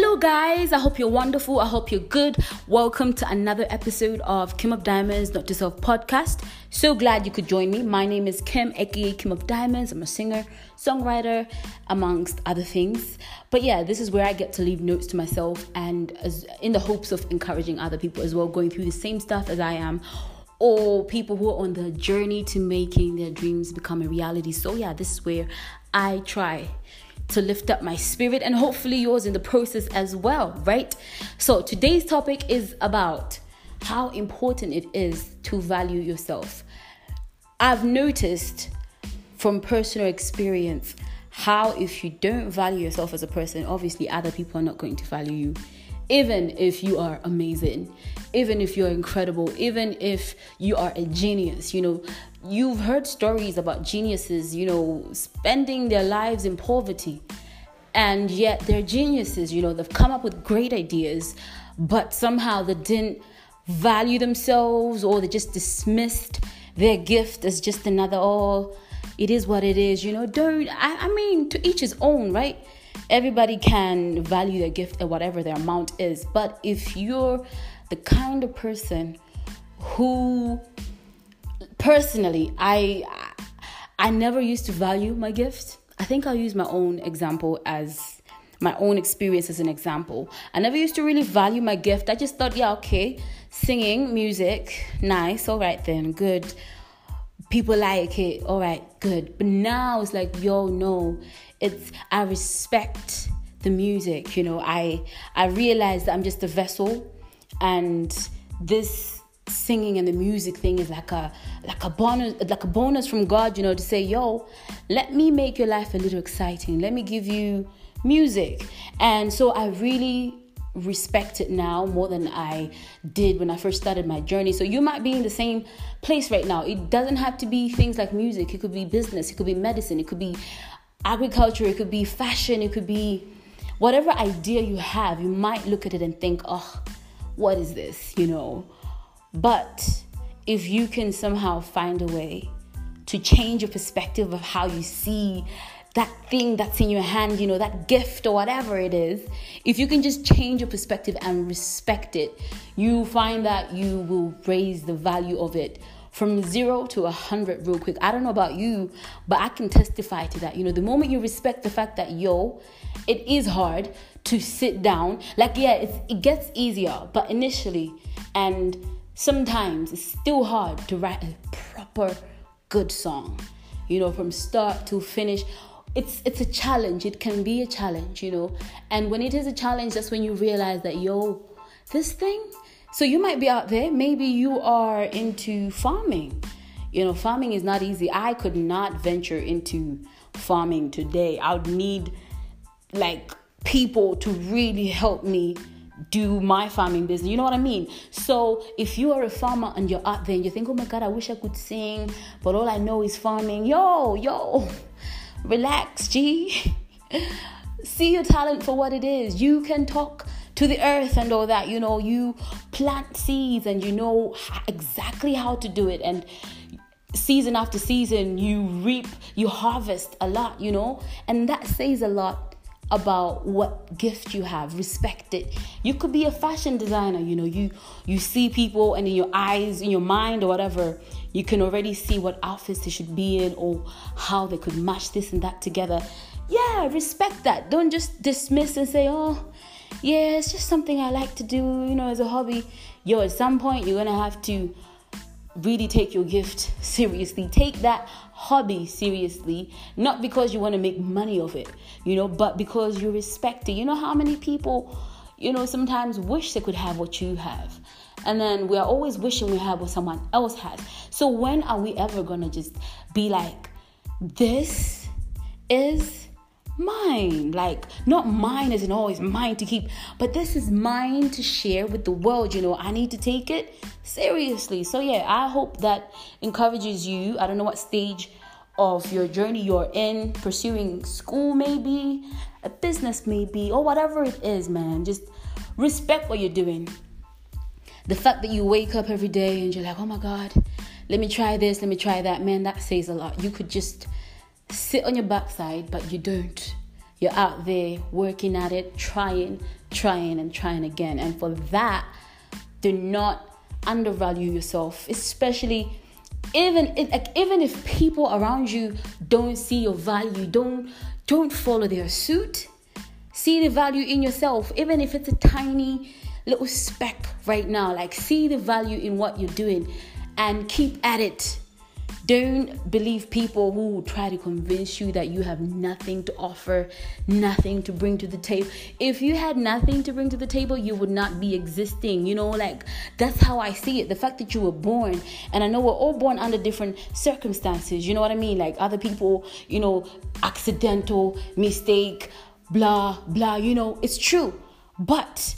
Hello, guys. I hope you're wonderful. I hope you're good. Welcome to another episode of Kim of Diamonds Note to Self podcast. So glad you could join me. My name is Kim, aka Kim of Diamonds. I'm a singer, songwriter, amongst other things. But yeah, this is where I get to leave notes to myself and as, in the hopes of encouraging other people as well, going through the same stuff as I am or people who are on the journey to making their dreams become a reality. So, yeah, this is where I try to lift up my spirit and hopefully yours in the process as well, right? So, today's topic is about how important it is to value yourself. I've noticed from personal experience how if you don't value yourself as a person, obviously other people are not going to value you even if you are amazing, even if you're incredible, even if you are a genius, you know, you've heard stories about geniuses, you know, spending their lives in poverty. And yet they're geniuses, you know, they've come up with great ideas, but somehow they didn't value themselves or they just dismissed their gift as just another, oh, it is what it is, you know. Don't, I, I mean, to each his own, right? everybody can value their gift at whatever their amount is. But if you're the kind of person who personally I I never used to value my gift. I think I'll use my own example as my own experience as an example. I never used to really value my gift. I just thought, yeah, okay, singing, music, nice, all right then, good. People like it, all right, good. But now it's like, yo, no, it's I respect the music, you know. I I realize that I'm just a vessel and this singing and the music thing is like a like a bonus like a bonus from God, you know, to say, "Yo, let me make your life a little exciting. Let me give you music." And so I really respect it now more than I did when I first started my journey. So you might be in the same place right now. It doesn't have to be things like music. It could be business, it could be medicine, it could be agriculture, it could be fashion, it could be whatever idea you have, you might look at it and think, oh, what is this, you know? But if you can somehow find a way to change your perspective of how you see that thing that's in your hand, you know, that gift or whatever it is, if you can just change your perspective and respect it, you find that you will raise the value of it from zero to a hundred real quick. I don't know about you, but I can testify to that. You know, the moment you respect the fact that yo, it is hard to sit down. Like, yeah, it gets easier, but initially, and sometimes it's still hard to write a proper good song. You know, from start to finish. It's it's a challenge. It can be a challenge, you know. And when it is a challenge, that's when you realize that yo, this thing so you might be out there, maybe you are into farming. You know, farming is not easy. I could not venture into farming today. I would need like people to really help me do my farming business. You know what I mean? So if you are a farmer and you're out there and you think, oh my God, I wish I could sing, but all I know is farming, yo, yo, relax, G. See your talent for what it is. You can talk to the earth and all that. You know, you plant seeds and you know exactly how to do it. And season after season, you reap, you harvest a lot, you know, and that says a lot about what gift you have respect it. You could be a fashion designer you know you you see people and in your eyes in your mind or whatever you can already see what outfits they should be in or how they could match this and that together. Yeah respect that. Don't just dismiss and say oh yeah, it's just something I like to do, you know, as a hobby. Yo, at some point, you're gonna have to really take your gift seriously. Take that hobby seriously, not because you want to make money of it, you know, but because you respect it. You know how many people, you know, sometimes wish they could have what you have. And then we are always wishing we have what someone else has. So when are we ever gonna just be like, this is mine. Like, not mine isn't always oh, mine to keep, but this is mine to share with the world. You know, I need to take it seriously. So, yeah, I hope that encourages you. I don't know what stage of your journey you're in, pursuing school, maybe, a business, maybe, or whatever it is, man. Just respect what you're doing. The fact that you wake up every day and you're like, oh my God, let me try this, let me try that, man, that says a lot. You could just sit on your backside, but you don't. You're out there working at it, trying, trying and trying again. And for that, do not undervalue yourself, especially even if, like even if people around you don't see your value, don't don't follow their suit. See the value in yourself, even if it's a tiny little speck right now. Like see the value in what you're doing and keep at it don't believe people who try to convince you that you have nothing to offer, nothing to bring to the table. If you had nothing to bring to the table, you would not be existing. You know, like that's how I see it. The fact that you were born, and I know we're all born under different circumstances. You know what I mean? Like other people, you know, accidental, mistake, blah, blah. You know, it's true. But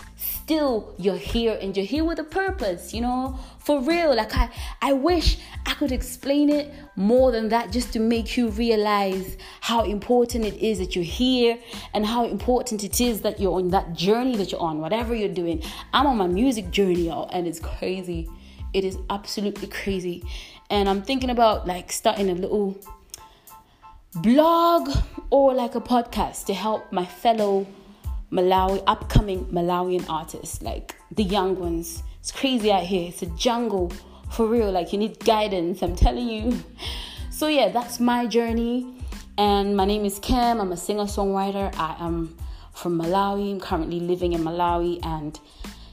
still you're here and you're here with a purpose you know? For real like i i wish i could explain it more than that just to make you realize how important it is that you're here and how important it is that you're on that journey that you're on whatever you're doing. I'm on my music journey y'all and it's crazy. It is absolutely crazy. And i'm thinking about like starting a little blog or like a podcast to help my fellow Malawi, upcoming Malawian artists, like the young ones. It's crazy out here. It's a jungle for real. Like you need guidance. I'm telling you. So yeah, that's my journey. And my name is Kim. I'm a singer-songwriter. I am from Malawi. I'm currently living in Malawi and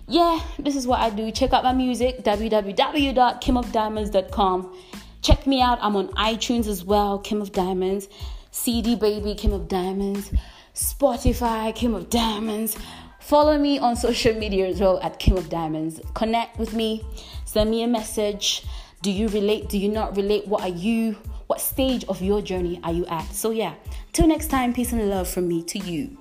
yeah, this is what I do. Check out my music, www.kimofdiamonds.com. Check me out. I'm on iTunes as well, Kim of Diamonds. CD Baby, Kim of Diamonds. Spotify, Kim of Diamonds. Follow me on social media as well at Kim of Diamonds. Connect with me, send me a message. Do you relate? Do you not relate? What are you? What stage of your journey are you at? So, yeah, till next time, peace and love from me to you.